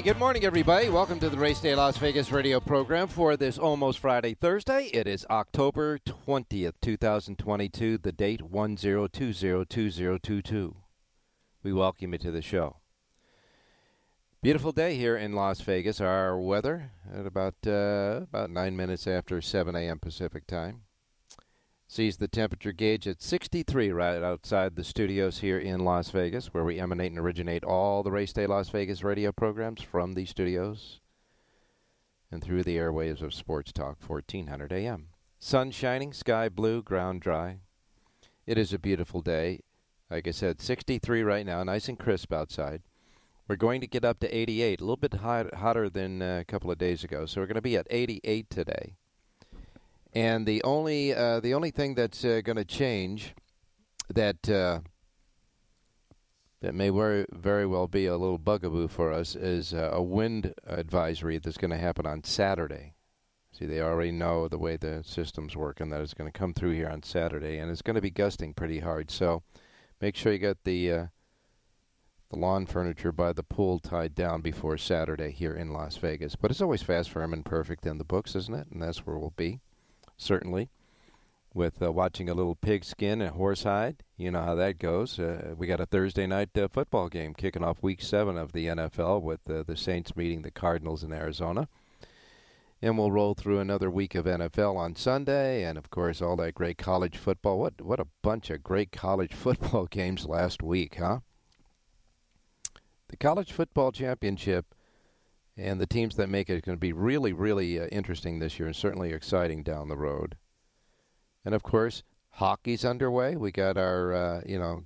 Alrighty, good morning, everybody. Welcome to the Race Day Las Vegas radio program for this almost Friday Thursday. It is October 20th, 2022, the date 10202022. We welcome you to the show. Beautiful day here in Las Vegas. Our weather at about uh, about nine minutes after 7 a.m. Pacific time sees the temperature gauge at 63 right outside the studios here in Las Vegas, where we emanate and originate all the Race Day Las Vegas radio programs from these studios and through the airwaves of Sports Talk 1400 AM. Sun shining, sky blue, ground dry. It is a beautiful day. Like I said, 63 right now, nice and crisp outside. We're going to get up to 88, a little bit hot, hotter than a couple of days ago. So we're going to be at 88 today. And the only uh, the only thing that's uh, going to change that uh, that may very very well be a little bugaboo for us is uh, a wind advisory that's going to happen on Saturday. See, they already know the way the system's work and that it's going to come through here on Saturday, and it's going to be gusting pretty hard. So, make sure you get the uh, the lawn furniture by the pool tied down before Saturday here in Las Vegas. But it's always fast, firm, and perfect in the books, isn't it? And that's where we'll be certainly, with uh, watching a little pigskin and horsehide. You know how that goes. Uh, we got a Thursday night uh, football game kicking off Week Seven of the NFL with uh, the Saints meeting the Cardinals in Arizona. And we'll roll through another week of NFL on Sunday, and of course all that great college football. What what a bunch of great college football games last week, huh? The college football championship and the teams that make it are going to be really, really uh, interesting this year and certainly exciting down the road. And of course, hockey's underway. We got our, uh, you know,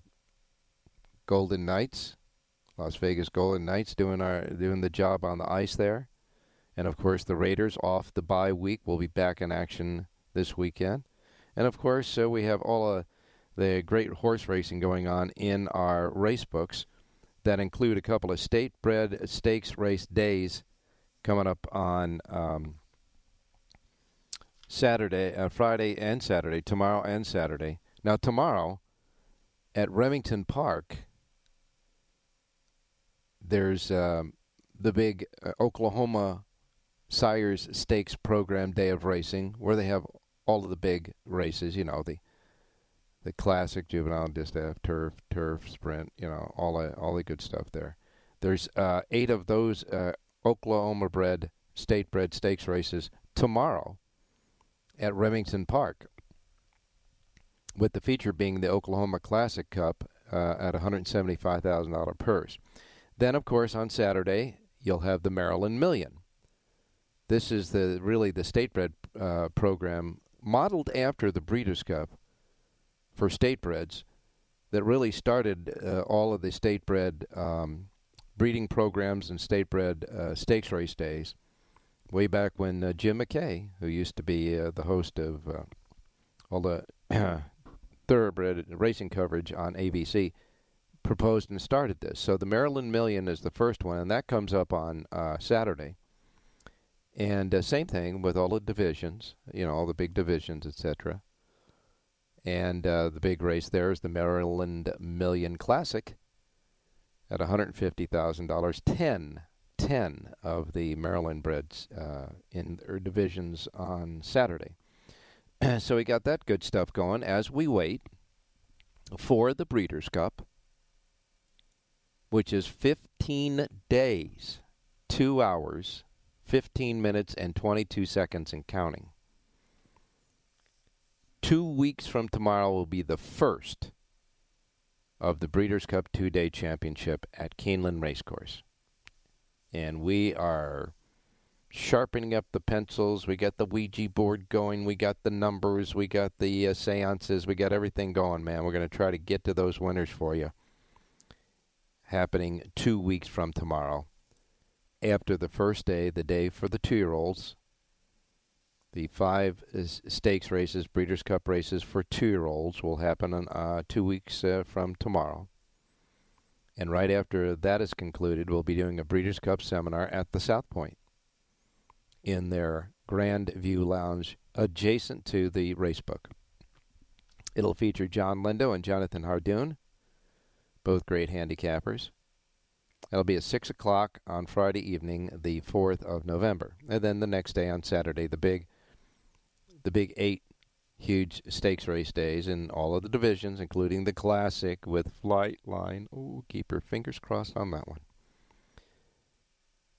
Golden Knights, Las Vegas Golden Knights, doing our doing the job on the ice there. And of course, the Raiders off the bye week will be back in action this weekend. And of course, so we have all of the great horse racing going on in our race books that include a couple of state bred stakes race days coming up on um, Saturday, uh, Friday, and Saturday, tomorrow and Saturday. Now, tomorrow at Remington Park, there's um, the big uh, Oklahoma Sires Stakes Program Day of Racing, where they have all of the big races. You know the the classic juvenile distaff, turf, turf, sprint, you know, all the, all the good stuff there. There's uh, eight of those uh, Oklahoma bred, state bred stakes races tomorrow at Remington Park, with the feature being the Oklahoma Classic Cup uh, at $175,000 purse. Then, of course, on Saturday, you'll have the Maryland Million. This is the really the state bred uh, program modeled after the Breeders' Cup for state breds that really started uh, all of the state bred um, breeding programs and state bred uh, stakes race days way back when uh, Jim McKay, who used to be uh, the host of uh, all the thoroughbred racing coverage on ABC, proposed and started this. So the Maryland Million is the first one, and that comes up on uh, Saturday. And uh, same thing with all the divisions, you know, all the big divisions, etc. And uh, the big race there is the Maryland Million Classic at $150,000. 10, 10 of the Maryland breds uh, in their divisions on Saturday. so we got that good stuff going as we wait for the Breeders' Cup, which is 15 days, 2 hours, 15 minutes, and 22 seconds and counting. Two weeks from tomorrow will be the first of the Breeders' Cup two day championship at Keeneland Racecourse. And we are sharpening up the pencils. We got the Ouija board going. We got the numbers. We got the uh, seances. We got everything going, man. We're going to try to get to those winners for you. Happening two weeks from tomorrow. After the first day, the day for the two year olds, the five stakes races, Breeders' Cup races for two-year-olds will happen in uh, two weeks uh, from tomorrow. And right after that is concluded, we'll be doing a Breeders' Cup seminar at the South Point in their Grand View Lounge adjacent to the racebook. It'll feature John Lindo and Jonathan Hardoon, both great handicappers. It'll be at 6 o'clock on Friday evening, the 4th of November. And then the next day on Saturday, the big the big eight huge stakes race days in all of the divisions, including the Classic with Flightline. Oh, keep your fingers crossed on that one.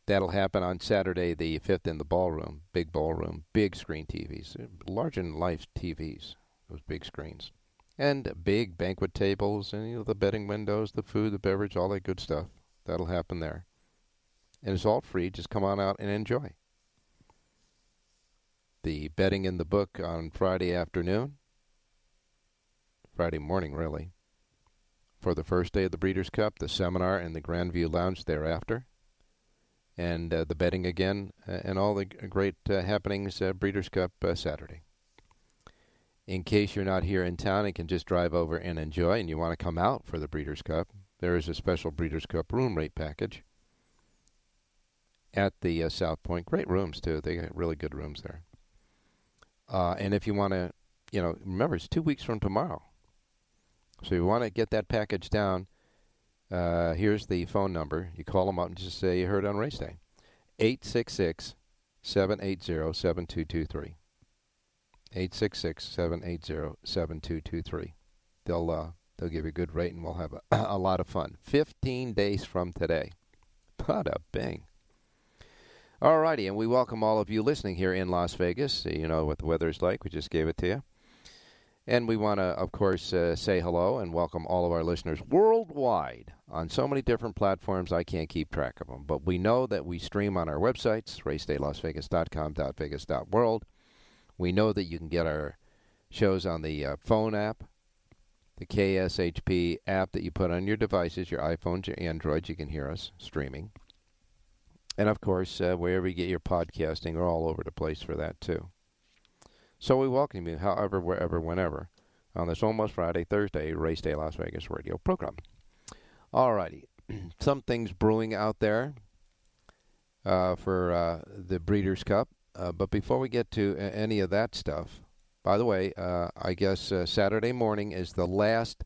That'll happen on Saturday, the 5th, in the ballroom. Big ballroom, big screen TVs, larger than life TVs, those big screens. And big banquet tables, and you know, the betting windows, the food, the beverage, all that good stuff. That'll happen there. And it's all free. Just come on out and enjoy the betting in the book on Friday afternoon, Friday morning, really, for the first day of the Breeders' Cup, the seminar in the Grandview Lounge thereafter, and uh, the betting again, uh, and all the great uh, happenings uh, Breeders' Cup uh, Saturday. In case you're not here in town and can just drive over and enjoy, and you want to come out for the Breeders' Cup, there is a special Breeders' Cup room rate package at the uh, South Point. Great rooms, too. They got really good rooms there. Uh, and if you want to, you know, remember it's two weeks from tomorrow. So you want to get that package down. Uh, here's the phone number. You call them up and just say you heard on race day. 866 780 7223. 866 780 7223. They'll, uh, they'll give you a good rate and we'll have a, a lot of fun. 15 days from today. Bada bing. All righty, and we welcome all of you listening here in Las Vegas. You know what the weather is like. We just gave it to you. And we want to, of course, uh, say hello and welcome all of our listeners worldwide on so many different platforms I can't keep track of them. But we know that we stream on our websites, racedaylasvegas.com, .vegas.world. We know that you can get our shows on the uh, phone app, the KSHP app that you put on your devices, your iPhones, your Androids. You can hear us streaming. And of course, uh, wherever you get your podcasting, we're all over the place for that too. So we welcome you, however, wherever, whenever, on this almost Friday, Thursday, Race Day Las Vegas radio program. All righty. Some things brewing out there uh, for uh, the Breeders' Cup. Uh, but before we get to any of that stuff, by the way, uh, I guess uh, Saturday morning is the last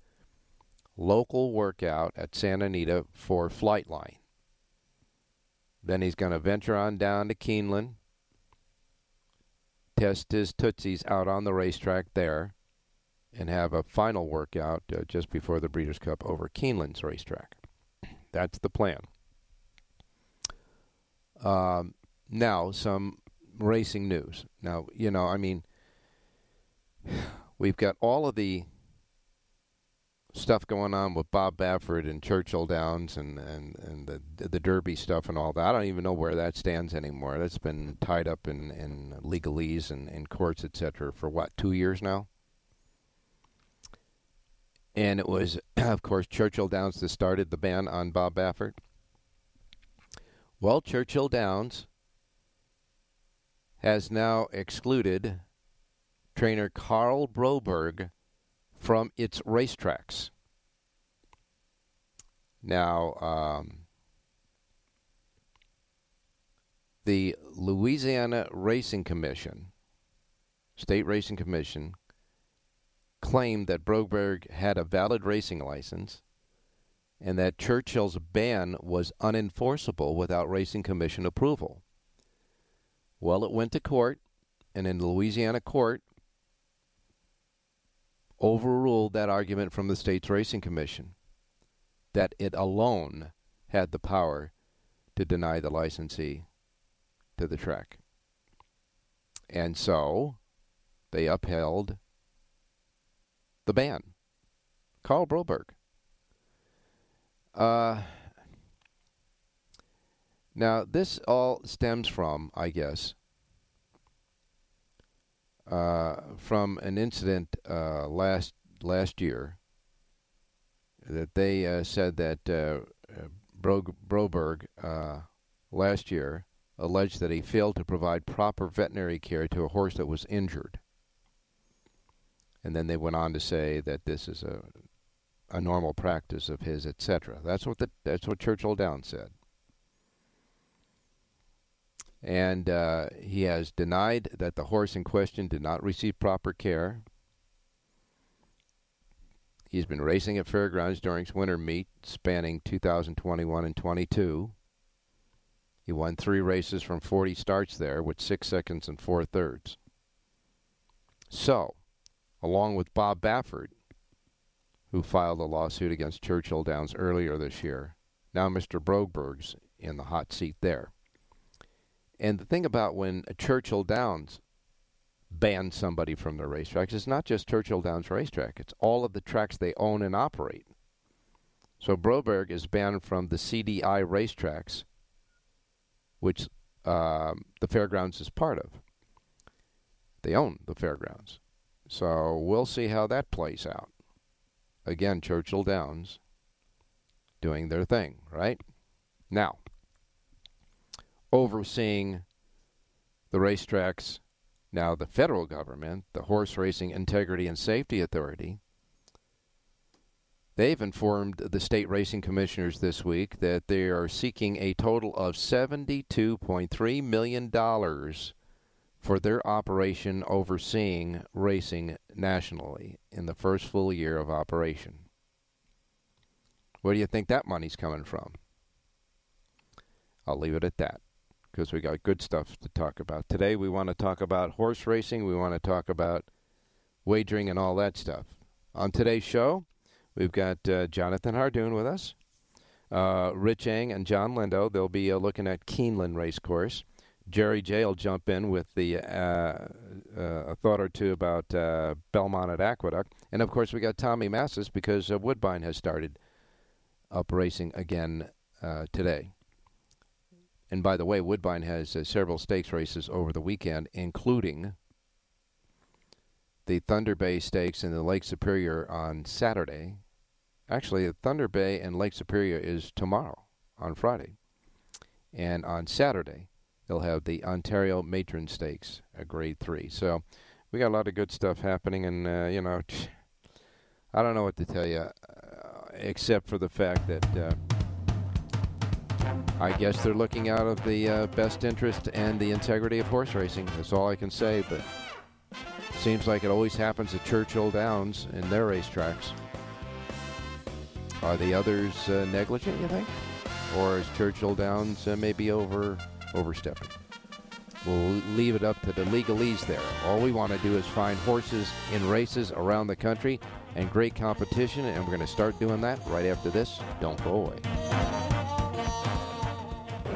local workout at Santa Anita for Flightline. Then he's going to venture on down to Keeneland, test his Tootsies out on the racetrack there, and have a final workout uh, just before the Breeders' Cup over Keeneland's racetrack. That's the plan. Um, now, some racing news. Now, you know, I mean, we've got all of the stuff going on with Bob Baffert and Churchill Downs and, and, and the the Derby stuff and all that. I don't even know where that stands anymore. That's been tied up in, in legalese and in courts, etc. for what, two years now? And it was, of course, Churchill Downs that started the ban on Bob Baffert. Well, Churchill Downs has now excluded trainer Karl Broberg from its racetracks. Now, um, the Louisiana Racing Commission, State Racing Commission, claimed that Broberg had a valid racing license and that Churchill's ban was unenforceable without Racing Commission approval. Well, it went to court, and in Louisiana court, overruled that argument from the state's racing commission that it alone had the power to deny the licensee to the track. And so they upheld the ban. Karl Broberg. Uh, now, this all stems from, I guess, from an incident uh, last last year that they uh, said that uh, Bro- Broberg uh, last year alleged that he failed to provide proper veterinary care to a horse that was injured. And then they went on to say that this is a a normal practice of his, etc. That's what the that's what Churchill Downs said. And uh, he has denied that the horse in question did not receive proper care. He's been racing at fairgrounds during his winter meet spanning 2021 and 22. He won three races from 40 starts there with six seconds and four thirds. So, along with Bob Baffert, who filed a lawsuit against Churchill Downs earlier this year, now Mr. Broberg's in the hot seat there. And the thing about when Churchill Downs bans somebody from their racetracks, it's not just Churchill Downs racetrack, it's all of the tracks they own and operate. So Broberg is banned from the CDI racetracks, which um, the fairgrounds is part of. They own the fairgrounds. So we'll see how that plays out. Again, Churchill Downs doing their thing, right? Now, overseeing the racetracks. Now, the federal government, the Horse Racing Integrity and Safety Authority, they've informed the state racing commissioners this week that they are seeking a total of $72.3 million for their operation overseeing racing nationally in the first full year of operation. Where do you think that money's coming from? I'll leave it at that because we got good stuff to talk about. Today we want to talk about horse racing, we want to talk about wagering and all that stuff. On today's show, we've got uh, Jonathan Hardoon with us, uh, Rich Eng and John Lindo. They'll be uh, looking at Keeneland Racecourse. Jerry J will jump in with the uh, uh, a thought or two about uh, Belmont at Aqueduct, and of course we got Tommy Massis because Woodbine has started up racing again today. And by the way, Woodbine has uh, several stakes races over the weekend, including the Thunder Bay Stakes and the Lake Superior on Saturday. Actually, the Thunder Bay and Lake Superior is tomorrow on Friday. And on Saturday, they'll have the Ontario Matron Stakes, a Grade 3. So we got a lot of good stuff happening, and, uh, you know, I don't know what to tell you, uh, except for the fact that. I guess they're looking out of the uh, best interest and the integrity of horse racing. That's all I can say, but seems like it always happens at Churchill Downs in their racetracks. Are the others uh, negligent, you think? Or is Churchill Downs uh, maybe over overstepping? We'll leave it up to the legalese there. All we want to do is find horses in races around the country and great competition, and we're going to start doing that right after this. Don't go away.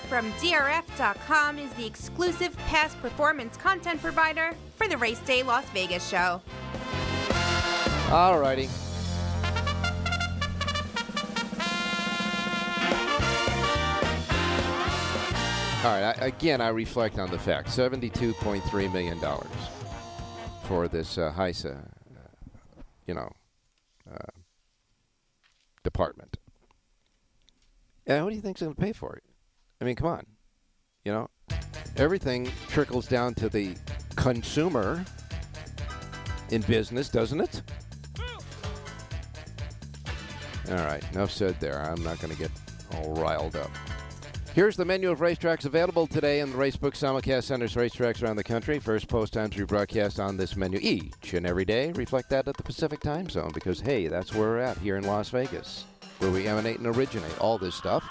From DRF.com is the exclusive past performance content provider for the Race Day Las Vegas show. All righty. All right. I, again, I reflect on the fact: seventy-two point three million dollars for this uh, HISA, uh, you know, uh, department. And who do you think's going to pay for it? I mean, come on. You know, everything trickles down to the consumer in business, doesn't it? All right, enough said there. I'm not going to get all riled up. Here's the menu of racetracks available today in the Racebook Simulcast Centers racetracks around the country. First post times we broadcast on this menu each and every day. Reflect that at the Pacific time zone because, hey, that's where we're at here in Las Vegas, where we emanate and originate all this stuff.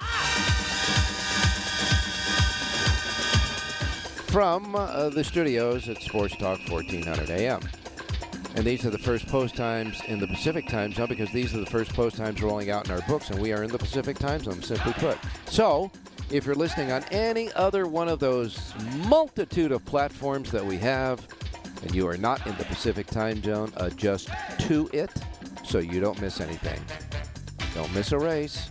From uh, the studios at Sports Talk 1400 AM. And these are the first post times in the Pacific time zone because these are the first post times rolling out in our books, and we are in the Pacific time zone, simply put. So, if you're listening on any other one of those multitude of platforms that we have, and you are not in the Pacific time zone, adjust to it so you don't miss anything. Don't miss a race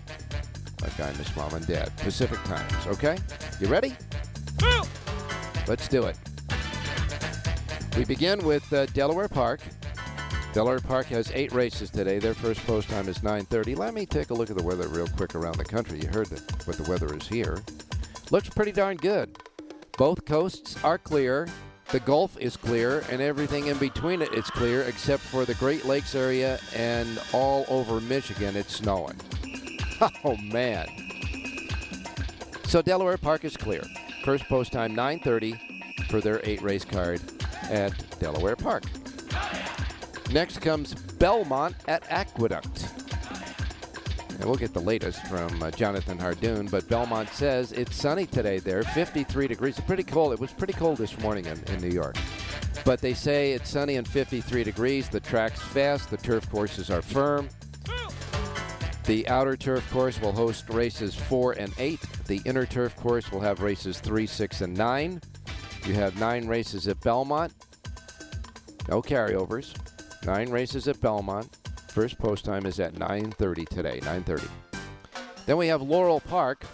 like I miss mom and dad. Pacific times, okay? You ready? Let's do it. We begin with uh, Delaware Park. Delaware Park has eight races today. Their first post time is 9:30. Let me take a look at the weather real quick around the country. You heard what the weather is here. Looks pretty darn good. Both coasts are clear. The Gulf is clear, and everything in between it is clear, except for the Great Lakes area and all over Michigan. It's snowing. Oh man! So Delaware Park is clear. First post time 9:30 for their eight race card at Delaware Park. Next comes Belmont at Aqueduct. And we'll get the latest from uh, Jonathan Hardoon, but Belmont says it's sunny today there, 53 degrees. Pretty cold. It was pretty cold this morning in, in New York. But they say it's sunny and 53 degrees. The track's fast. The turf courses are firm. The outer turf course will host races 4 and 8. The inner turf course will have races 3, 6, and 9. You have nine races at Belmont. No carryovers. Nine races at Belmont. First post time is at 9:30 today. 9:30. Then we have Laurel Park,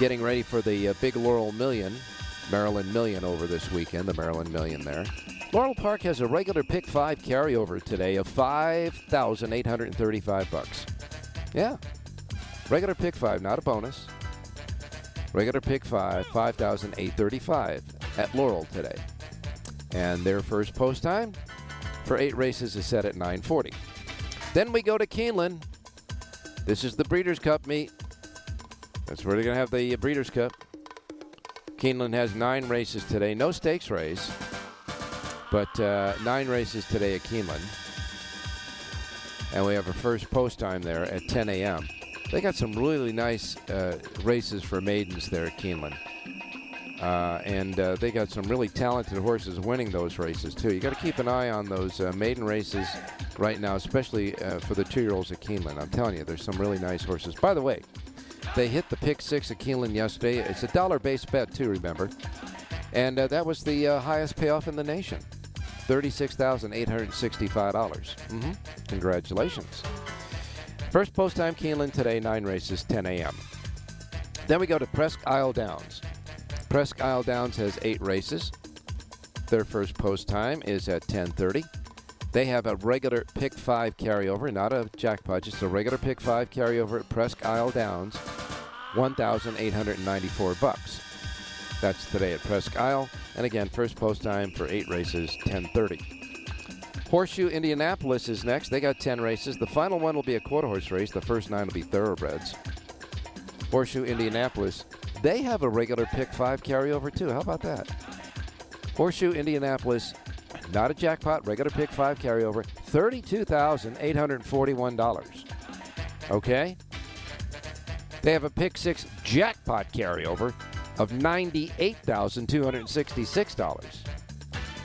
getting ready for the uh, big Laurel Million, Maryland Million over this weekend. The Maryland Million there. Laurel Park has a regular pick five carryover today of five thousand eight hundred and thirty-five bucks. Yeah, regular pick five, not a bonus. Regular pick five, 5,835 at Laurel today. And their first post time for eight races is set at 940. Then we go to Keeneland. This is the Breeders' Cup meet. That's where they're going to have the Breeders' Cup. Keeneland has nine races today. No stakes race, but uh, nine races today at Keeneland. And we have a first post time there at 10 a.m. They got some really nice uh, races for maidens there at Keeneland. Uh, and uh, they got some really talented horses winning those races, too. You got to keep an eye on those uh, maiden races right now, especially uh, for the two year olds at Keeneland. I'm telling you, there's some really nice horses. By the way, they hit the pick six at Keeneland yesterday. It's a dollar based bet, too, remember. And uh, that was the highest payoff in the nation 36,865. dollars mm-hmm. Congratulations. First post time Keeneland today, nine races, 10 a.m. Then we go to Presque Isle Downs. Presque Isle Downs has eight races. Their first post time is at 10:30. They have a regular pick five carryover, not a jackpot, just a regular pick five carryover at Presque Isle Downs, 1,894 bucks. That's today at Presque Isle, and again, first post time for eight races, 10:30. Horseshoe Indianapolis is next. They got 10 races. The final one will be a quarter horse race. The first nine will be thoroughbreds. Horseshoe Indianapolis, they have a regular pick five carryover too. How about that? Horseshoe Indianapolis not a jackpot, regular pick five carryover, $32,841. Okay? They have a pick six jackpot carryover of $98,266.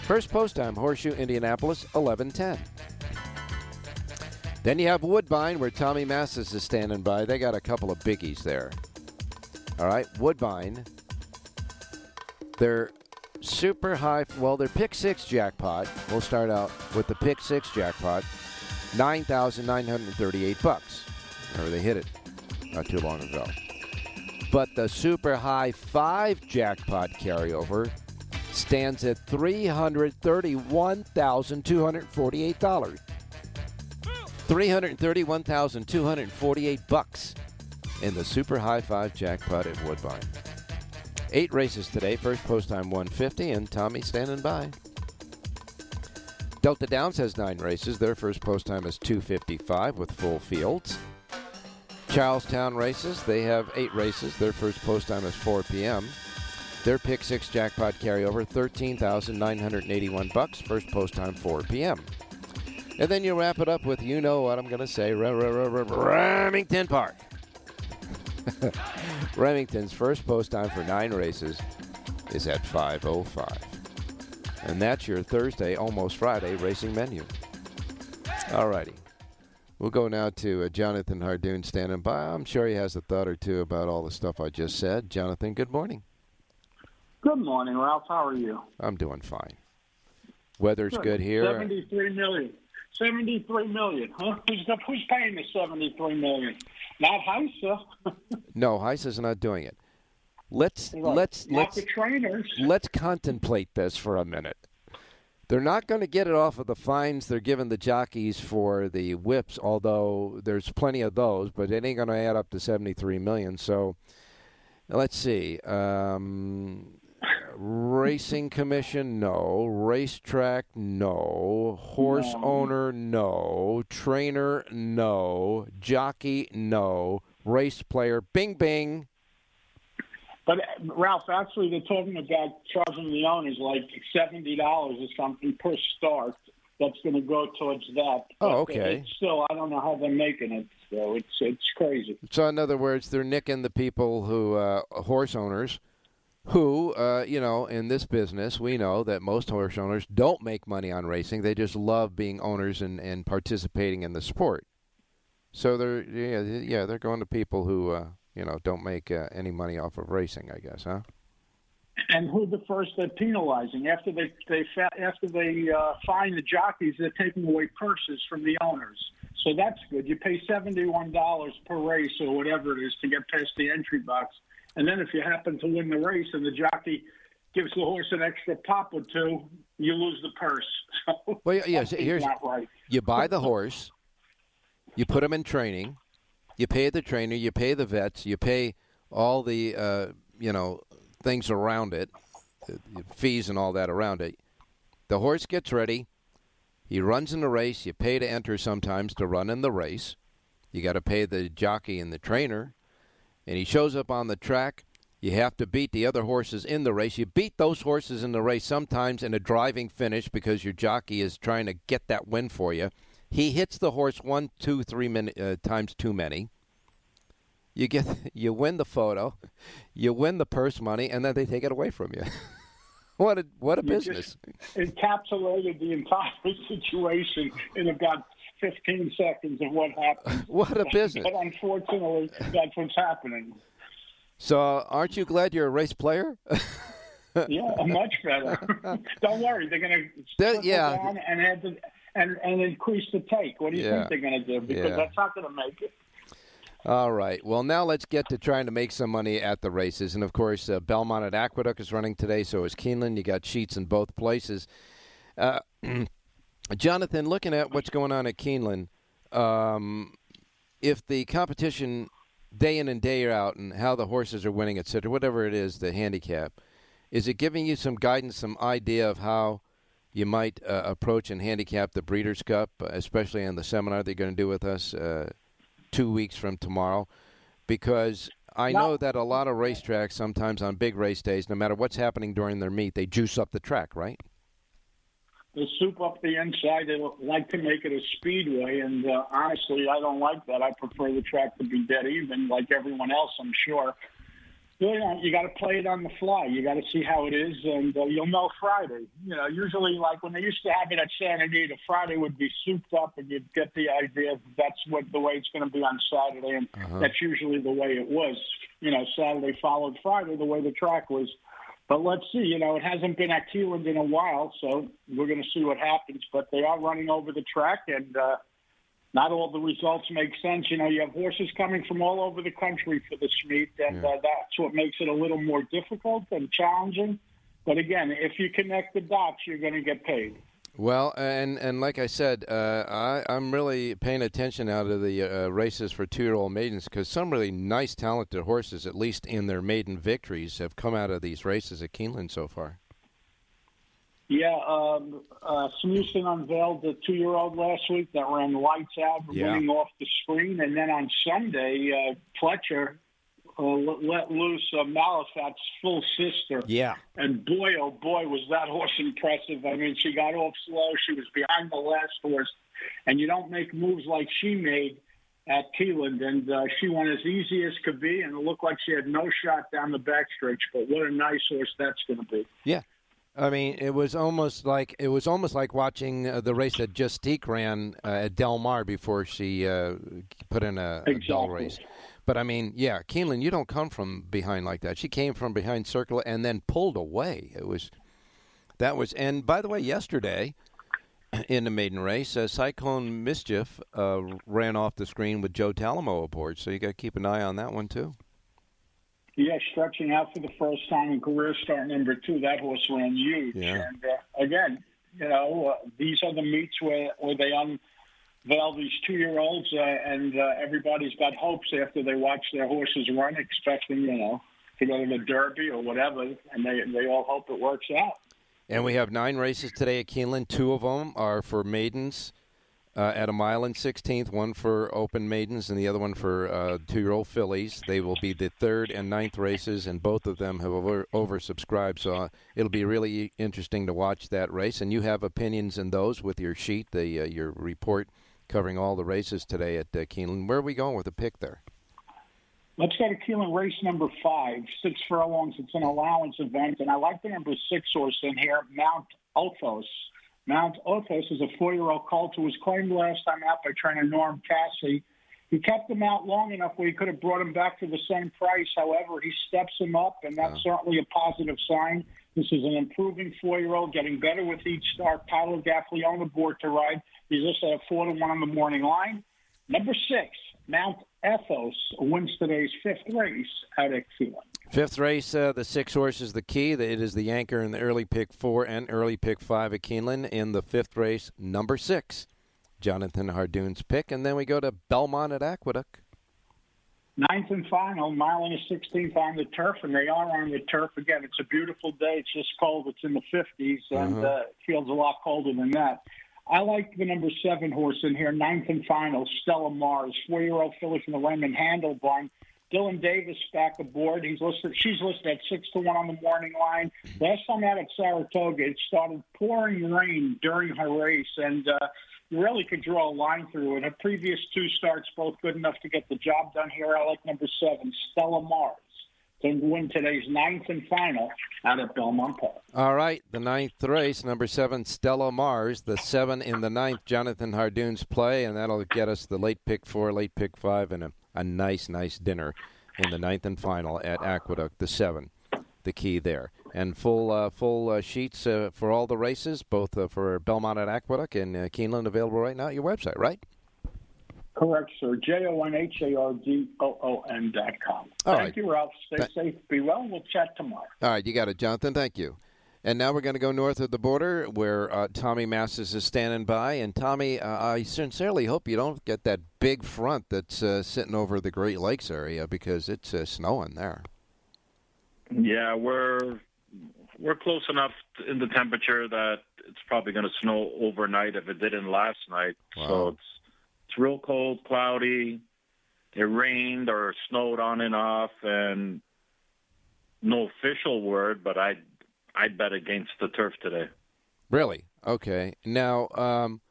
First post time, Horseshoe, Indianapolis, 1110. Then you have Woodbine, where Tommy Massis is standing by. They got a couple of biggies there. All right, Woodbine. They're super high, well, their pick six jackpot. We'll start out with the pick six jackpot, nine thousand nine hundred thirty-eight bucks. Remember they hit it not too long ago. But the super high five jackpot carryover stands at three hundred thirty-one thousand two hundred forty-eight dollars. 331,248 bucks in the Super High Five jackpot at Woodbine. Eight races today. First post time 150, and Tommy standing by. Delta Downs has nine races. Their first post time is 255 with full fields. Charlestown races, they have eight races. Their first post time is 4 p.m. Their pick six jackpot carryover, 13,981 bucks. First post time 4 p.m. And then you wrap it up with, you know what I'm going to say, Remington Park. Remington's first post time for nine races is at 5:05, and that's your Thursday, almost Friday racing menu. All righty, we'll go now to uh, Jonathan Hardoon standing by. I'm sure he has a thought or two about all the stuff I just said. Jonathan, good morning. Good morning, Ralph. How are you? I'm doing fine. Weather's good, good here. Seventy-three million. Seventy-three million, huh? Who's, who's paying the seventy-three million? Not HISA. no, HISA's not doing it. Let's Right. let's let's let's contemplate this for a minute. They're not going to get it off of the fines they're giving the jockeys for the whips, although there's plenty of those, but it ain't going to add up to 73 million. So let's see. Um, racing commission, no. Racetrack, no. Horse No. owner, no. Trainer, no. Jockey, no. Race player, bing, bing. But Ralph, actually, they're talking about charging the owners like seventy dollars or something per start. That's going to go towards that. Oh, okay. Still, I don't know how they're making it. So it's it's crazy. So, in other words, they're nicking the people who, uh, horse owners, who, uh, you know, in this business, we know that most horse owners don't make money on racing. They just love being owners and, and participating in the sport. So they're yeah yeah they're going to people who uh, you know don't make uh, any money off of racing, I guess, huh? And who the first they're penalizing after they they after they uh, fine the jockeys, they're taking away purses from the owners. So that's good. You pay seventy one dollars per race or whatever it is to get past the entry box, and then if you happen to win the race and the jockey gives the horse an extra pop or two, you lose the purse. So Well, yeah, yeah, so here's- not right. you buy the horse, you put him in training, you pay the trainer, you pay the vets, you pay all the uh, you know things around it, fees and all that around it. The horse gets ready, he runs in the race. You pay to enter sometimes to run in the race. You got to pay the jockey and the trainer, and he shows up on the track. You have to beat the other horses in the race. You beat those horses in the race sometimes in a driving finish because your jockey is trying to get that win for you. He hits the horse one, two, three min- uh, times too many. You get, you win the photo, you win the purse money, and then they take it away from you. what a what a You business! encapsulated the entire situation in about 15 seconds of what happened. What a business! But unfortunately, that's what's happening. So, aren't you glad you're a race player? Yeah, much better. Don't worry, they're going to yeah. down and add the, and and increase the take. What do you Yeah. think they're going to do? Because Yeah. that's not going to make it. All right. Well, now let's get to trying to make some money at the races. And of course, uh, Belmont at Aqueduct is running today. So is Keeneland. You got sheets in both places. Uh, Jonathan, looking at what's going on at Keeneland, um, if the competition day in and day out and how the horses are winning, et cetera, whatever it is, the handicap, is it giving you some guidance, some idea of how you might uh, approach and handicap the Breeders' Cup, especially in the seminar that you're going to do with us uh, two weeks from tomorrow? Because I know that a lot of racetracks, sometimes on big race days, no matter what's happening during their meet, they juice up the track, right? they soup up the inside. They like to make it a speedway, and uh, honestly, I don't like that. I prefer the track to be dead even, like everyone else, I'm sure. You know, you got to play it on the fly. You got to see how it is, and uh, you'll know Friday. You know, usually, like when they used to have it at Santa Anita, Friday would be souped up, and you'd get the idea that's what the way it's going to be on Saturday, and Uh-huh. that's usually the way it was. You know, Saturday followed Friday, the way the track was. But let's see. You know, it hasn't been at Keeneland in a while, so we're going to see what happens. But they are running over the track, and uh, not all the results make sense. You know, you have horses coming from all over the country for this meet, and uh, that's what makes it a little more difficult and challenging. But again, if you connect the dots, you're going to get paid. Well, and and like I said, uh, I, I'm really paying attention out of the uh, races for two-year-old maidens because some really nice, talented horses, at least in their maiden victories, have come out of these races at Keeneland so far. Yeah, um, uh, Asmussen unveiled the two-year-old last week that ran lights out, Yeah. winning off the screen, and then on Sunday, uh, Pletcher uh, let loose uh, Malathaat's full sister. Yeah. And boy, oh boy, was that horse impressive. I mean, she got off slow. She was behind the last horse. And you don't make moves like she made at Keeneland. And uh, she went as easy as could be. And it looked like she had no shot down the backstretch. But what a nice horse that's going to be. Yeah. I mean, it was almost like it was almost like watching uh, the race that Justique ran uh, at Del Mar before she uh, put in a, a bell Exactly. race. But I mean, yeah, Keeneland, you don't come from behind like that. She came from behind circle and then pulled away. It was that was. And by the way, yesterday in the maiden race, uh, Cyclone Mischief uh, ran off the screen with Joe Talamo aboard. So you got to keep an eye on that one too. Yeah, stretching out for the first time in career start number two. That horse ran huge. Yeah. And uh, again, you know, uh, these are the meets where, where they unveil these two year olds, uh, and uh, everybody's got hopes after they watch their horses run, expecting, you know, to go to the Derby or whatever, and they, they all hope it works out. And we have nine races today at Keeneland. Two of them are for maidens uh, at a mile and 16th, one for open maidens and the other one for uh, two year old fillies. They will be the third and ninth races, and both of them have over, oversubscribed. So uh, it'll be really interesting to watch that race. And you have opinions in those with your sheet, the uh, your report covering all the races today at uh, Keeneland. Where are we going with the pick there? Let's go to Keeneland race number five, six furlongs. It's an allowance event, and I like the number six horse in here, Mount Othos. Mount Othos is a four-year-old colt who was claimed last time out by trainer Norm Casse. He kept him out long enough where he could have brought him back for the same price. However, he steps him up, and that's certainly a positive sign. This is an improving four-year-old, getting better with each start. Tyler Gaffalione on the board to ride. He's listed at four to one on the morning line. Number six, Mount Ethos wins today's fifth race at Keeneland. Fifth race, uh, the six horse is the key. It is the anchor in the early pick four and early pick five at Keeneland. In the fifth race, number six, Jonathan Hardoon's pick. And then we go to Belmont at Aqueduct. Ninth and final, mile and a sixteenth on the turf, and they are on the turf again. It's a beautiful day. It's just cold. It's in the 50s, and uh, it feels a lot colder than that. I like the number seven horse in here, ninth and final, Stella Mars, four-year-old filly from the Raymond Handal barn. Dylan Davis back aboard. He's listed. She's listed at six to one on the morning line. Last time out at Saratoga, it started pouring rain during her race, and uh, you really could draw a line through it. Her previous two starts both good enough to get the job done here. I like number seven, Stella Mars, to win today's ninth and final out at Belmont Park. All right, the ninth race, number seven, Stella Mars. The seven in the ninth, Jonathan Hardoon's play, and that'll get us the late pick four, late pick five, and a, a nice, nice dinner in the ninth and final at Aqueduct. The seven, the key there, and full uh, full uh, sheets uh, for all the races, both uh, for Belmont at Aqueduct and uh, Keeneland, available right now at your website, right? Correct, sir. J O N H A R D O O N dot com. All Thank right. you, Ralph. Stay Th- safe. Be well. We'll chat tomorrow. All right, you got it, Jonathan. Thank you. And now we're going to go north of the border where uh, Tommy Massis is standing by. And Tommy, uh, I sincerely hope you don't get that big front that's uh, sitting over the Great Lakes area because it's uh, snowing there. Yeah, we're we're close enough in the temperature that it's probably going to snow overnight if it didn't last night. Wow. So it's it's real cold, cloudy. It rained or snowed on and off, and no official word, but I I'd bet against the turf today. Really? Okay. Now, um,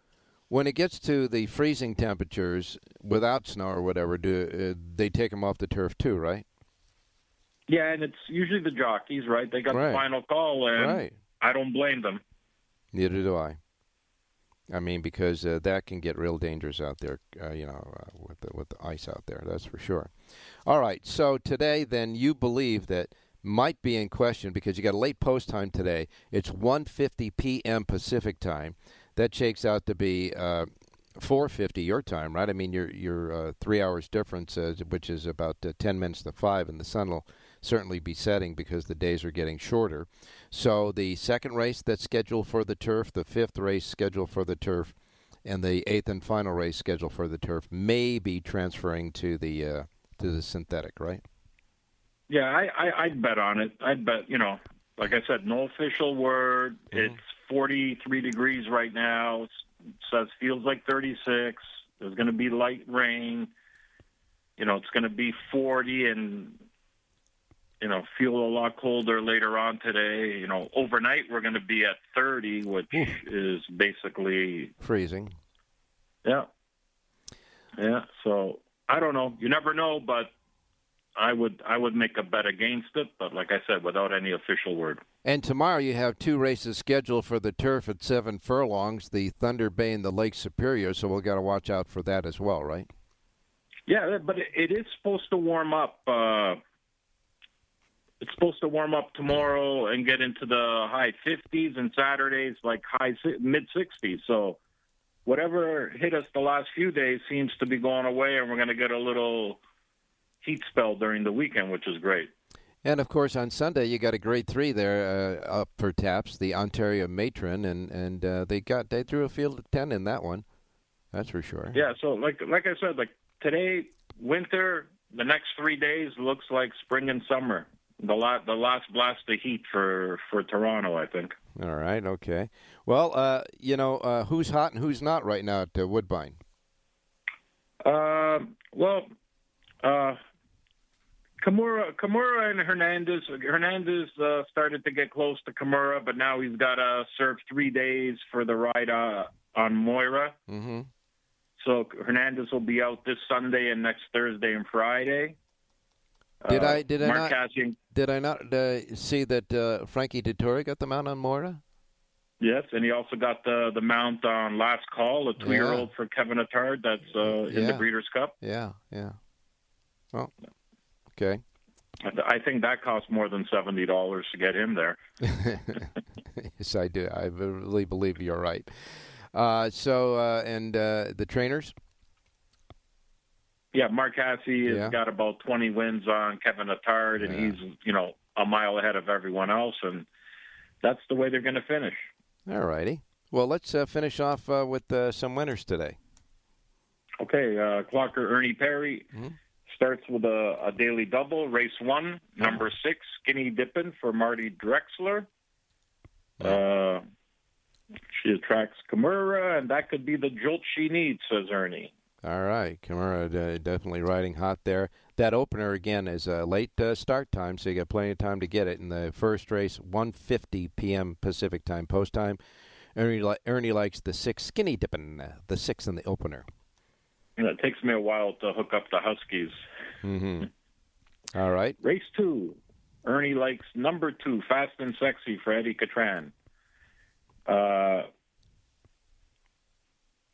when it gets to the freezing temperatures without snow or whatever, do uh, they take them off the turf too? Right. Yeah, and it's usually the jockeys, right? They got Right. the final call, and Right. I don't blame them. Neither do I. I mean, because uh, that can get real dangerous out there, uh, you know, uh, with the with the ice out there. That's for sure. All right. So today, then, you believe that might be in question because you got a late post time today. It's 1:50 p.m. Pacific time. That shakes out to be uh, 4:50 your time, right? I mean, your your uh, three hours difference, uh, which is about uh, 10 minutes to five, and the sun will certainly be setting because the days are getting shorter. So the second race that's scheduled for the turf, the fifth race scheduled for the turf, and the eighth and final race scheduled for the turf may be transferring to the uh, to the synthetic, right? Yeah, I, I I'd bet on it. I'd bet you know, like I said, no official word. Mm-hmm. It's 43 degrees right now. It says feels like 36. There's going to be light rain. You know, it's going to be 40 and you know feel a lot colder later on today. You know, overnight we're going to be at 30, which is basically Freezing. yeah, yeah. So I don't know. You never know, but I would I would make a bet against it. But like I said, without any official word. And tomorrow you have two races scheduled for the turf at seven furlongs, the Thunder Bay and the Lake Superior. So we've got to watch out for that as well, right? Yeah, but it, it is supposed to warm up. Uh, it's supposed to warm up tomorrow and get into the high 50s, and Saturdays like high mid 60s. So whatever hit us the last few days seems to be going away, and we're going to get a little heat spell during the weekend, which is great. And of course, on Sunday you got a grade three there uh, up for Taps, the Ontario Matron, and and uh, they got they threw a field of ten in that one. That's for sure. Yeah, so like like I said, like today, winter. The next three days looks like spring and summer. The the last blast of heat for for Toronto, I think. All right. Okay. Well, uh, you know uh, who's hot and who's not right now at uh, Woodbine. Uh, well, uh, Kimura, Kimura and Hernandez. Hernandez uh, started to get close to Kimura, but now he's got to serve three days for the ride uh, on Moira. Mm-hmm. So Hernandez will be out this Sunday and next Thursday and Friday. Did Uh, I did I Mark not did I not uh, see that uh, Frankie Dettori got the mount on Moira? yes, and he also got the the mount on Last Call, a two year old for Kevin Attard. That's uh, in the Breeders' Cup. Yeah. Yeah. Well. Okay. I I think that cost more than seventy dollars to get him there. yes, I do. I really believe you're right. Uh, so uh, and uh, the trainers. Yeah, Mark Casse has Yeah. got about 20 wins on Kevin Attard, and Yeah. he's, you know, a mile ahead of everyone else, and that's the way they're going to finish. All righty. Well, let's uh, finish off uh, with uh, some winners today. Okay, uh, clocker Ernie Perry Mhm. starts with a, a daily double, race one, number six, Skinny dipping for Marty Drexler. Uh, she attracts Kimura, and that could be the jolt she needs, says Ernie. All right, Kimura uh, definitely riding hot there. That opener again is a late uh, start time, so you got plenty of time to get it. In the first race, 1:50 p.m. Pacific time, post time. Ernie, li- Ernie likes the six skinny dipping, uh, the six in the opener. And it takes me a while to hook up the Huskies. Mm-hmm. All right. Race two. Ernie likes number two, Fast and Sexy for Eddie Catran. Uh,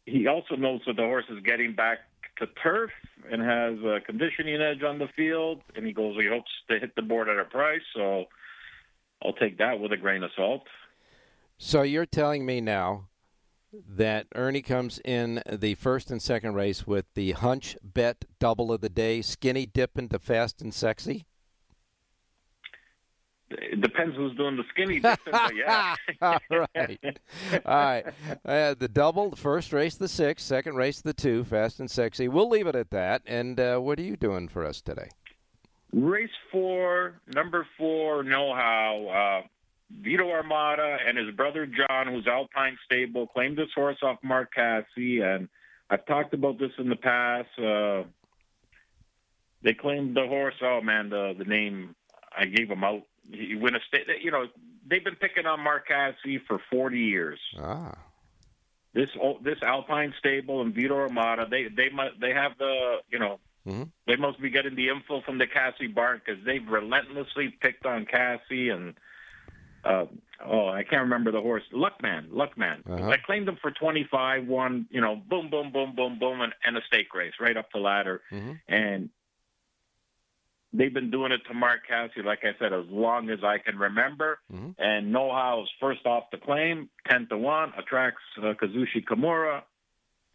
he also knows that the horse is getting back to turf and has a conditioning edge on the field, and he goes, he hopes to hit the board at a price, so I'll take that with a grain of salt. So you're telling me now that Ernie comes in the first and second race with the hunch bet double of the day, skinny dip into fast and sexy? It depends who's doing the skinny dipping, but yeah. All right. All right. Uh, the double, the first race, the six, second race, the two, fast and sexy. We'll leave it at that. And uh, what are you doing for us today? Race four, number four, know how. Uh, Vito Armada and his brother John, who's Alpine Stable, claimed this horse off Mark Casse, and I've talked about this in the past. Uh, they claimed the horse. Oh man, the the name I gave him out. He win a state. You know, they've been picking on Mark Casse for 40 years. Ah. This this Alpine stable and Vito Armada, they they must they have the you know hmm they must be getting the info from the Casse barn because they've relentlessly picked on Casse and uh, oh I can't remember the horse Luckman Luckman. Uh-huh. I claimed him for 25, won you know boom boom boom boom boom and, and a stake race right up the ladder hmm and they've been doing it to Mark Casse, like I said, as long as I can remember. Mm-hmm. And Know How is first off the claim, ten to one, attracts uh, Kazushi Kimura,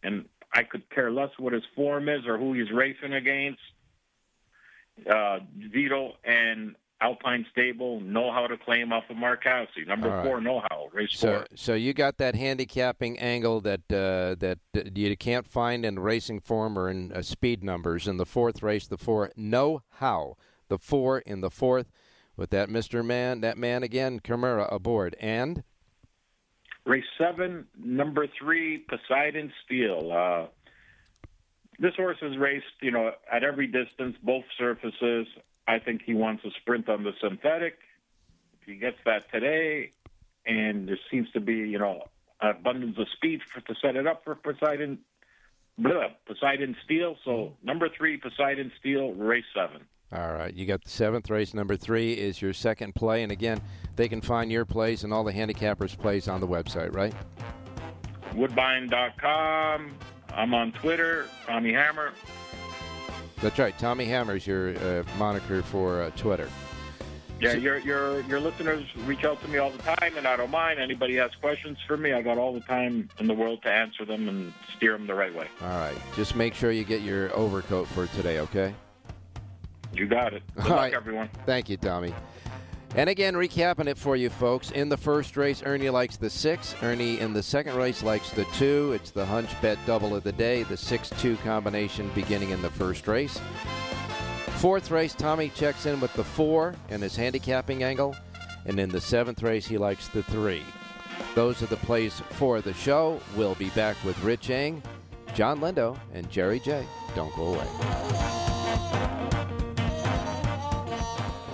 and I could care less what his form is or who he's racing against. Uh, Vito and Alpine Stable know how to claim off of Mark Casse. Number right. four, Know How, race So, four. so you got that handicapping angle that uh, that you can't find in racing form or in uh, speed numbers. In the fourth race, the four know how. The four in the fourth, with that Mister Man, that man again, Kimura aboard, and Race seven, number three, Poseidon Steel. Uh, this horse has raced, you know, at every distance, both surfaces. I think he wants a sprint on the synthetic. If he gets that today, and there seems to be, you know, abundance of speed for, to set it up for Poseidon, blah, Poseidon Steel. So number three, Poseidon Steel, race seven. all right, you got the seventh race. Number three is your second play, and again, they can find your plays and all the handicappers' plays on the website, right? Woodbine.com. I'm on Twitter, Tommy Hammer. That's right. Tommy Hammer's your uh, moniker for uh, Twitter. Yeah, your your your listeners reach out to me all the time, and I don't mind. Anybody has questions for me, I got all the time in the world to answer them and steer them the right way. All right, just make sure you get your overcoat for today, okay? You got it. Good All luck, right. everyone. Thank you, Tommy. And again, recapping it for you folks. In the first race, Ernie likes the six. Ernie in the second race likes the two. It's the hunch bet double of the day, the 6 2 combination beginning in the first race. Fourth race, Tommy checks in with the four and his handicapping angle. And in the seventh race, he likes the three. Those are the plays for the show. We'll be back with Rich Eng, John Lindo, and Jerry J. Don't go away.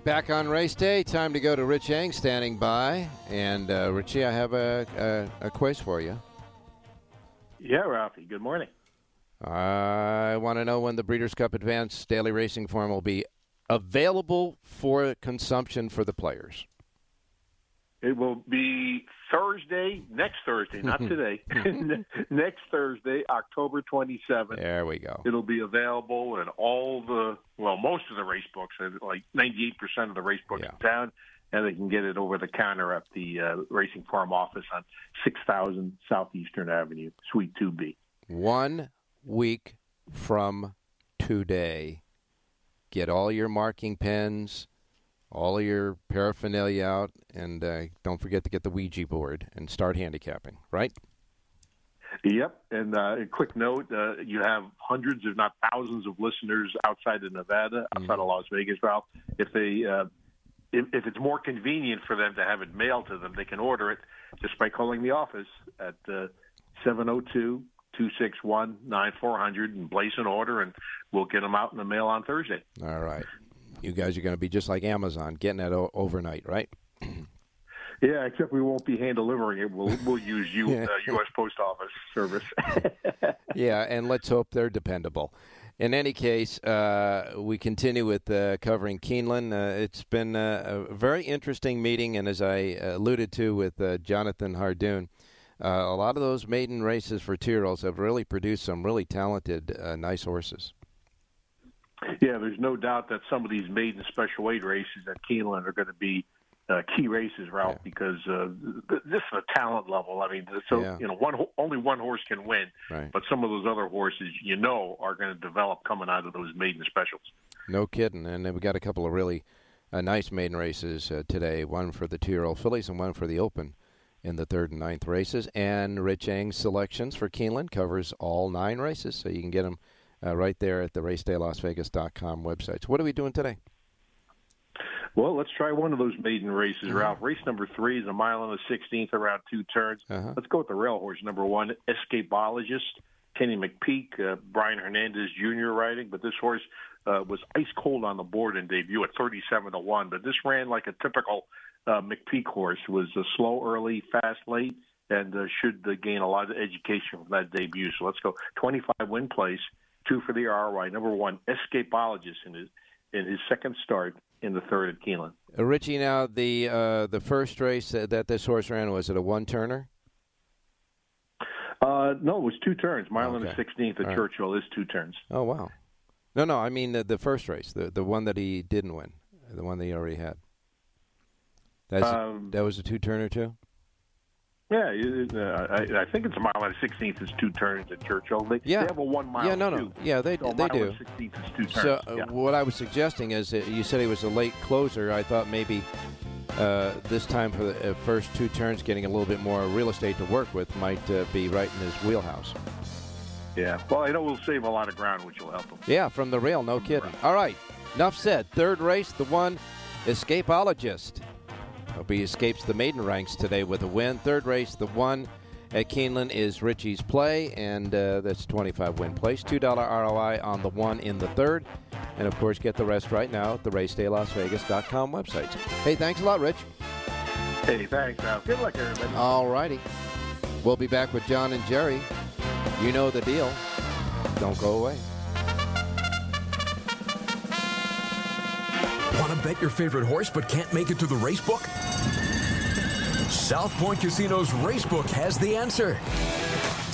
Right, back on race day. Time to go to Rich Eng standing by. And uh, Richie, I have a, a, a quiz for you. Yeah, Ralphie. Good morning. I want to know when the Breeders' Cup Advanced Daily Racing Form will be available for consumption for the players. It will be Thursday, next Thursday, not today. next Thursday, October 27th. There we go. It'll be available in all the, well, most of the race books, like 98% of the race books Yeah. in town, and they can get it over the counter at the uh, Racing Form office on 6000 Southeastern Avenue, Suite 2B. One week from today, get all your marking pens, all of your paraphernalia out, and uh, don't forget to get the Ouija board and start handicapping, right? Yep. And uh, a quick note: uh, you have hundreds, if not thousands, of listeners outside of Nevada, outside of Las Vegas. Ralph, if they, uh, if, if it's more convenient for them to have it mailed to them, they can order it just by calling the office at uh, seven zero two 261 9400 and place an order, and we'll get them out in the mail on Thursday. All right. You guys are going to be just like Amazon, getting it o- overnight, right? Yeah, except we won't be hand delivering it. We'll we'll use U, uh, U.S. Post Office service. yeah, and let's hope they're dependable. In any case, uh, we continue with uh, covering Keeneland. Uh, it's been a, a, very interesting meeting, and as I alluded to with uh, Jonathan Hardoon, uh, a lot of those maiden races for Tyrrells have really produced some really talented, uh, nice horses. Yeah, there's no doubt that some of these maiden special weight races at Keeneland are going to be uh, key races, Ralph, yeah. because uh, this is a talent level. I mean, so yeah. you know, one only one horse can win, right. but some of those other horses, you know, are going to develop coming out of those maiden specials. No kidding, and we got a couple of really uh, nice maiden races uh, today. One for the two-year-old fillies and one for the Open in the third and ninth races. And Rich Eng's selections for Keeneland covers all nine races, so you can get them uh, right there at the RacedayLasVegas.com website. So, what are we doing today? Well, let's try one of those maiden races, mm-hmm. Ralph. Race number three is a mile and a 16th around two turns. Uh-huh. Let's go with the rail horse, number one, Escapeologist. Kenny McPeek, uh, Brian Hernandez Jr. riding, but this horse uh, was ice cold on the board in debut at 37 to 1. But this ran like a typical uh, McPeek horse, was uh, slow early, fast late, and uh, should uh, gain a lot of education from that debut. So let's go 25 win place, two for the ROI. Number one, escapologist in his, in his second start in the third at Keeneland. Uh, Richie, now the uh, the first race that this horse ran was it a one turner? Uh, no, it was two turns. Mile okay. and the sixteenth at All Churchill right. is two turns. Oh wow! No, no, I mean the, the first race, the the one that he didn't win, the one that he already had. That's um, a, that was a two turner too. Yeah, uh, I, I, think it's a mile and a sixteenth is two turns at Churchill. They, yeah. they have a one mile. Yeah, no, no, two. yeah, they so they do. Sixteenth is two turns. So uh, yeah. what I was suggesting is that you said he was a late closer. I thought maybe uh, this time for the uh, first two turns, getting a little bit more real estate to work with might uh, be right in his wheelhouse. Yeah, well, I know we'll save a lot of ground, which will help him. Yeah, from the rail, no kidding. All right, enough said. Third race, the one, Escapeologist. Hope he escapes the maiden ranks today with a win. Third race, the one at Keeneland is Richie's play, and uh, that's 25 win place. $2 ROI on the one in the third. And of course, get the rest right now at the racedaylasvegas.com website. Hey, thanks a lot, Rich. Hey, thanks, Al. Good luck, everybody. All righty. We'll be back with John and Jerry. You know the deal. Don't go away. Want to bet your favorite horse but can't make it to the race book? South Point Casino's Racebook has the answer.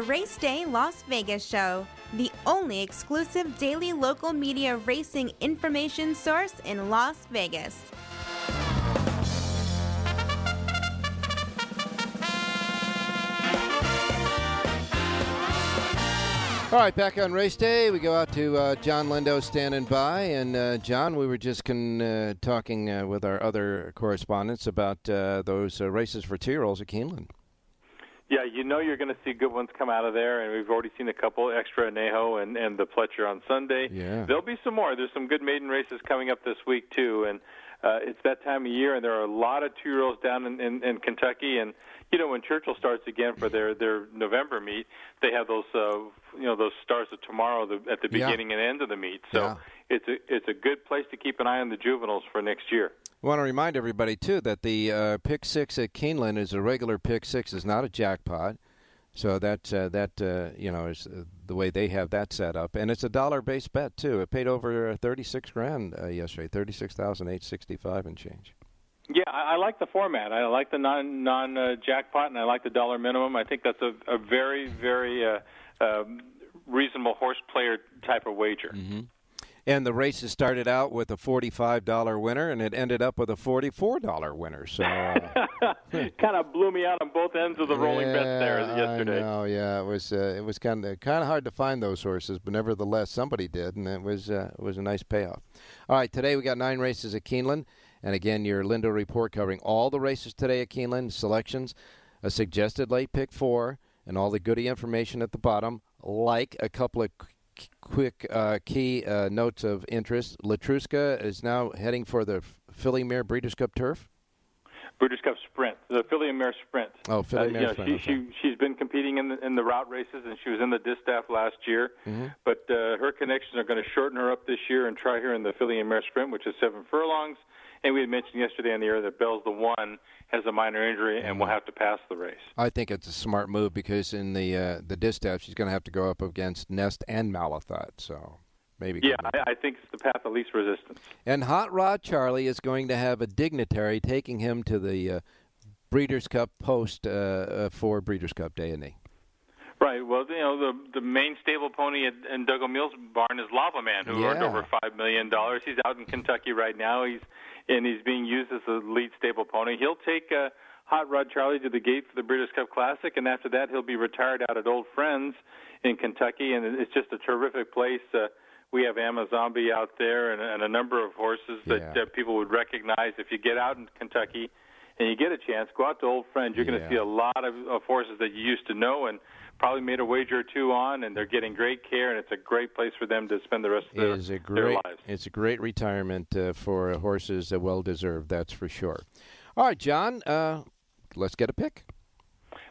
The Race Day Las Vegas Show, the only exclusive daily local media racing information source in Las Vegas. All right, back on race day, we go out to uh, John Lindo standing by, and uh, John, we were just con- uh, talking uh, with our other correspondents about uh, those uh, races for two-year-olds at Keeneland. Yeah, you know you're going to see good ones come out of there, and we've already seen a couple extra Anejo and and the Pletcher on Sunday. Yeah, there'll be some more. There's some good maiden races coming up this week too, and uh, it's that time of year, and there are a lot of two year olds down in, in in Kentucky, and you know when Churchill starts again for their their November meet, they have those uh, you know those stars of tomorrow the, at the beginning yeah. and end of the meet. So yeah. it's a it's a good place to keep an eye on the juveniles for next year. I want to remind everybody too that the uh, pick six at Keeneland is a regular pick six, is not a jackpot. So that uh, that uh, you know is uh, the way they have that set up, and it's a dollar based bet too. It paid over thirty six grand uh, yesterday, thirty six thousand eight sixty five and change. Yeah, I, I like the format. I like the non non uh, jackpot, and I like the dollar minimum. I think that's a, a very very uh, um, reasonable horse player type of wager. Mm-hmm. And the races started out with a forty-five dollar winner, and it ended up with a forty-four dollar winner. So, uh, kind of blew me out on both ends of the rolling yeah, bets there yesterday. Oh yeah, it was uh, it was kind of kind of hard to find those horses, but nevertheless somebody did, and it was uh, it was a nice payoff. All right, today we got nine races at Keeneland, and again your Lindo report covering all the races today at Keeneland, selections, a suggested late pick four, and all the goody information at the bottom, like a couple of quick uh, key uh, notes of interest. Letruska is now heading for the Filly Mare Breeders' Cup Turf. Breeders' Cup Sprint, the Filly Mare Sprint. Oh, Filly uh, Mare know, Sprint. She, okay. she she's been competing in the in the route races, and she was in the distaff last year. Mm-hmm. But uh, her connections are going to shorten her up this year and try her in the Filly and Mare Sprint, which is seven furlongs. And we had mentioned yesterday on the air that Bell's the one has a minor injury and will have to pass the race. I think it's a smart move because in the uh, the distaff she's going to have to go up against Nest and Malathaat. So maybe. Yeah, I, I think it's the path of least resistance. And Hot Rod Charlie is going to have a dignitary taking him to the uh, Breeders' Cup post uh, uh, for Breeders' Cup Day, isn't he? Right. Well, you know, the the main stable pony at, in Doug O'Neill's barn is Lava Man, who earned over five million dollars. He's out in Kentucky right now. He's and he's being used as the lead stable pony. He'll take uh, Hot Rod Charlie to the gate for the Breeders' Cup Classic, and after that, he'll be retired out at Old Friends in Kentucky, and it's just a terrific place. Uh, we have Amazombie out there, and, and a number of horses that Yeah. uh, people would recognize if you get out in Kentucky and you get a chance, go out to Old Friends. You're going to see a lot of, of horses that you used to know and probably made a wager or two on, and they're getting great care, and it's a great place for them to spend the rest of their, is a their lives. it's a great retirement uh, for horses, uh, well deserved. That's for sure. All right, John, uh, let's get a pick.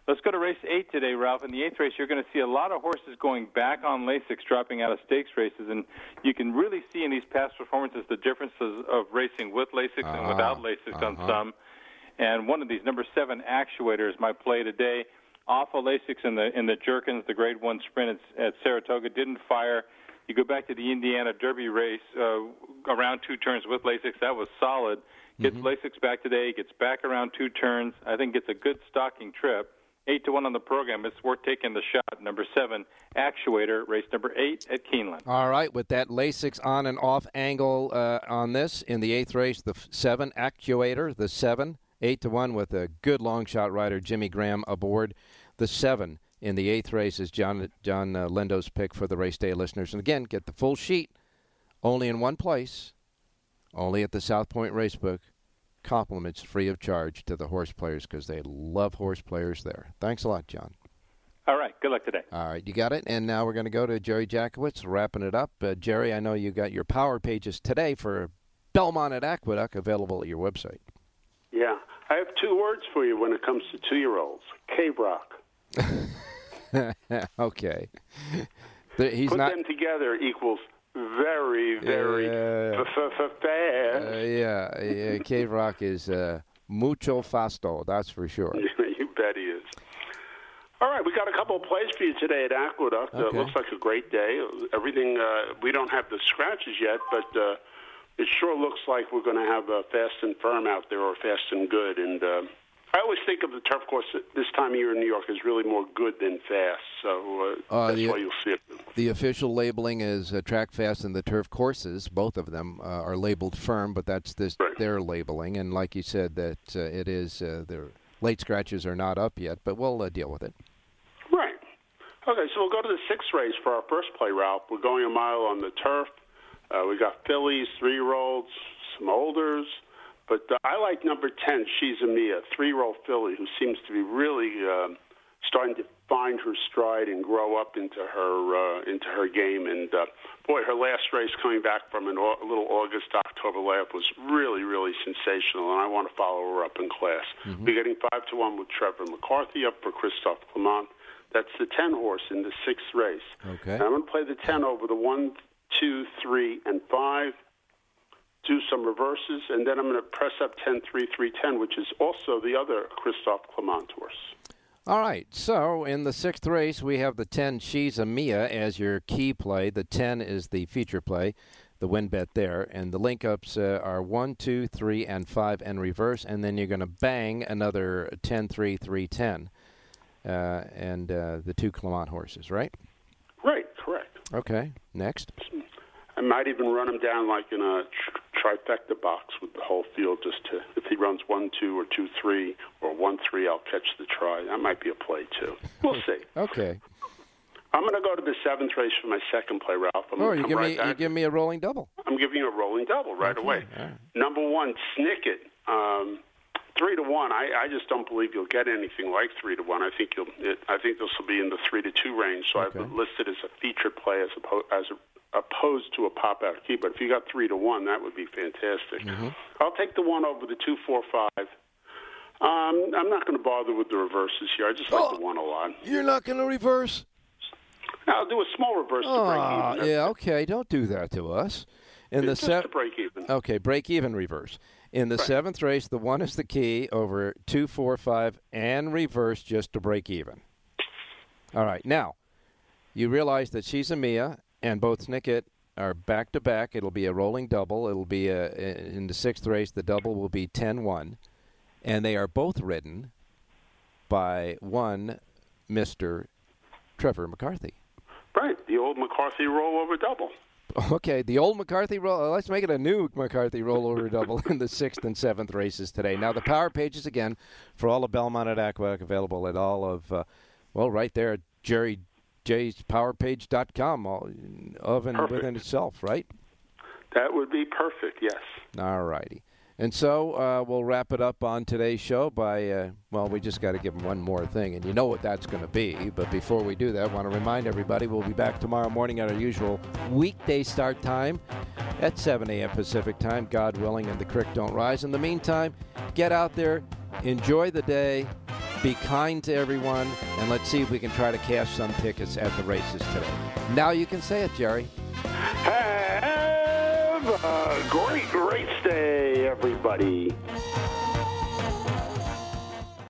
Let's go to race eight today, Ralph. In the eighth race, you're going to see a lot of horses going back on Lasix, dropping out of stakes races, and you can really see in these past performances the differences of racing with Lasix and Ah, without Lasix on uh-huh. some. And one of these, number seven, actuators, my play today. Off of Lasix in the in the Jerkens, the Grade One Sprint at, at Saratoga, didn't fire. You go back to the Indiana Derby race, uh, around two turns with Lasix, that was solid. Gets Lasix back today, gets back around two turns. I think it's a good stocking trip. Eight to one on the program. It's worth taking the shot. Number seven, Actuator, race number eight at Keeneland. All right, with that Lasix on and off angle uh, on this in the eighth race, the f- seven actuator, the seven, eight to one with a good long shot rider Jimmy Graham aboard. The seven in the eighth race is John John uh, Lindo's pick for the race day listeners. And again, get the full sheet only in one place, only at the South Point Racebook. Compliments free of charge to the horse players because they love horse players there. Thanks a lot, John. All right. Good luck today. All right, you got it. And now we're going to go to Jerry Jacovitz, wrapping it up. Uh, Jerry, I know you got your power pages today for Belmont at Aqueduct available at your website. Yeah. I have two words for you when it comes to two year olds Cave Rock. okay. He's Put not. them together equals very, very Yeah. fast. Uh, yeah, yeah, Cave Rock is uh, mucho fasto, that's for sure. you bet he is. All right, we got a couple of plays for you today at Aqueduct. Uh, looks like a great day. Everything, uh, we don't have the scratches yet, but uh, it sure looks like we're going to have a fast and firm out there or fast and good. And uh, I always think of the turf course this time of year in New York as really more good than fast. So uh, Uh, that's the- why you'll see it. The official labeling is uh, track fast and the turf courses. Both of them uh, are labeled firm, but that's this, their labeling. And like you said, that uh, it is uh, their late scratches are not up yet, but we'll uh, deal with it. Right. Okay, so we'll go to the sixth race for our first play, Ralph. We're going a mile on the turf. Uh, we got fillies, three-year-olds, some olders, but uh, I like number ten. She's a Mia, three-year-old filly who seems to be really uh, starting to find her stride and grow up into her uh, into her game. And uh, boy, her last race coming back from an, au- little August October layoff was really really sensational, and I want to follow her up in class. We're getting five to one with Trevor McCarthy up for Christophe Clement. That's the ten horse in the sixth race. Okay. And I'm going to play the 10 over the 1, 2, 3, and 5, do some reverses, and then I'm going to press up 10, 3, 3, 10, which is also the other Christophe Clement horse. All right. So in the sixth race, we have the 10 She's a Mia as your key play. The 10 is the feature play, the win bet there. And the link ups uh, are 1, 2, 3, and 5 and reverse. And then you're going to bang another 10, 3, 3, 10. Uh, and uh, the two Clement horses, right? Okay. Next. I might even run him down like in a tr- trifecta box with the whole field, just to if he runs one two or two three or one three, I'll catch the try. That might be a play too. We'll see. Okay. I'm going to go to the seventh race for my second play, Ralph. I'm Oh, you give right me you give me a rolling double. I'm giving you a rolling double right Okay, away. right. Number one, Snicket. Um, three to one. I, I just don't believe you'll get anything like three to one. I think you'll. It, I think this will be in the three to two range. So Okay. I've listed as a featured play as opposed as a, opposed to a pop out key. But if you got three to one, that would be fantastic. Mm-hmm. I'll take the one over the two, four, five. Um, I'm not going to bother with the reverses here. I just like Oh. the one a lot. You're not going to reverse? I'll do a small reverse to break Ah, even. yeah, okay. Don't do that to us. In the Just sev- to break even. Okay, break even reverse. In the Right. seventh race, the one is the key over two, four, five, and reverse just to break even. All right, now you realize that she's a Mia and both Snicket are back to back. It'll be a rolling double. It'll be a, in the sixth race. The double will be 10-1, and they are both ridden by one Mister Trevor McCarthy. Right, the old McCarthy rollover double. Okay, the old McCarthy roll. uh, Let's make it a new McCarthy rollover double in the sixth and seventh races today. Now the power pages again for all of Belmont at Aqueduct available at all of, uh, well, right there at Jerry J's powerpage.com, all of and Perfect. within itself, right? That would be perfect. Yes. All righty. And so uh, we'll wrap it up on today's show by, uh, well, we just got to give them one more thing, and you know what that's going to be. But before we do that, I want to remind everybody we'll be back tomorrow morning at our usual weekday start time at 7 a.m. Pacific time, God willing, and the creek don't rise. In the meantime, get out there, enjoy the day, be kind to everyone, and let's see if we can try to cash some tickets at the races today. Now you can say it, Jerry. Have a great race day, everybody.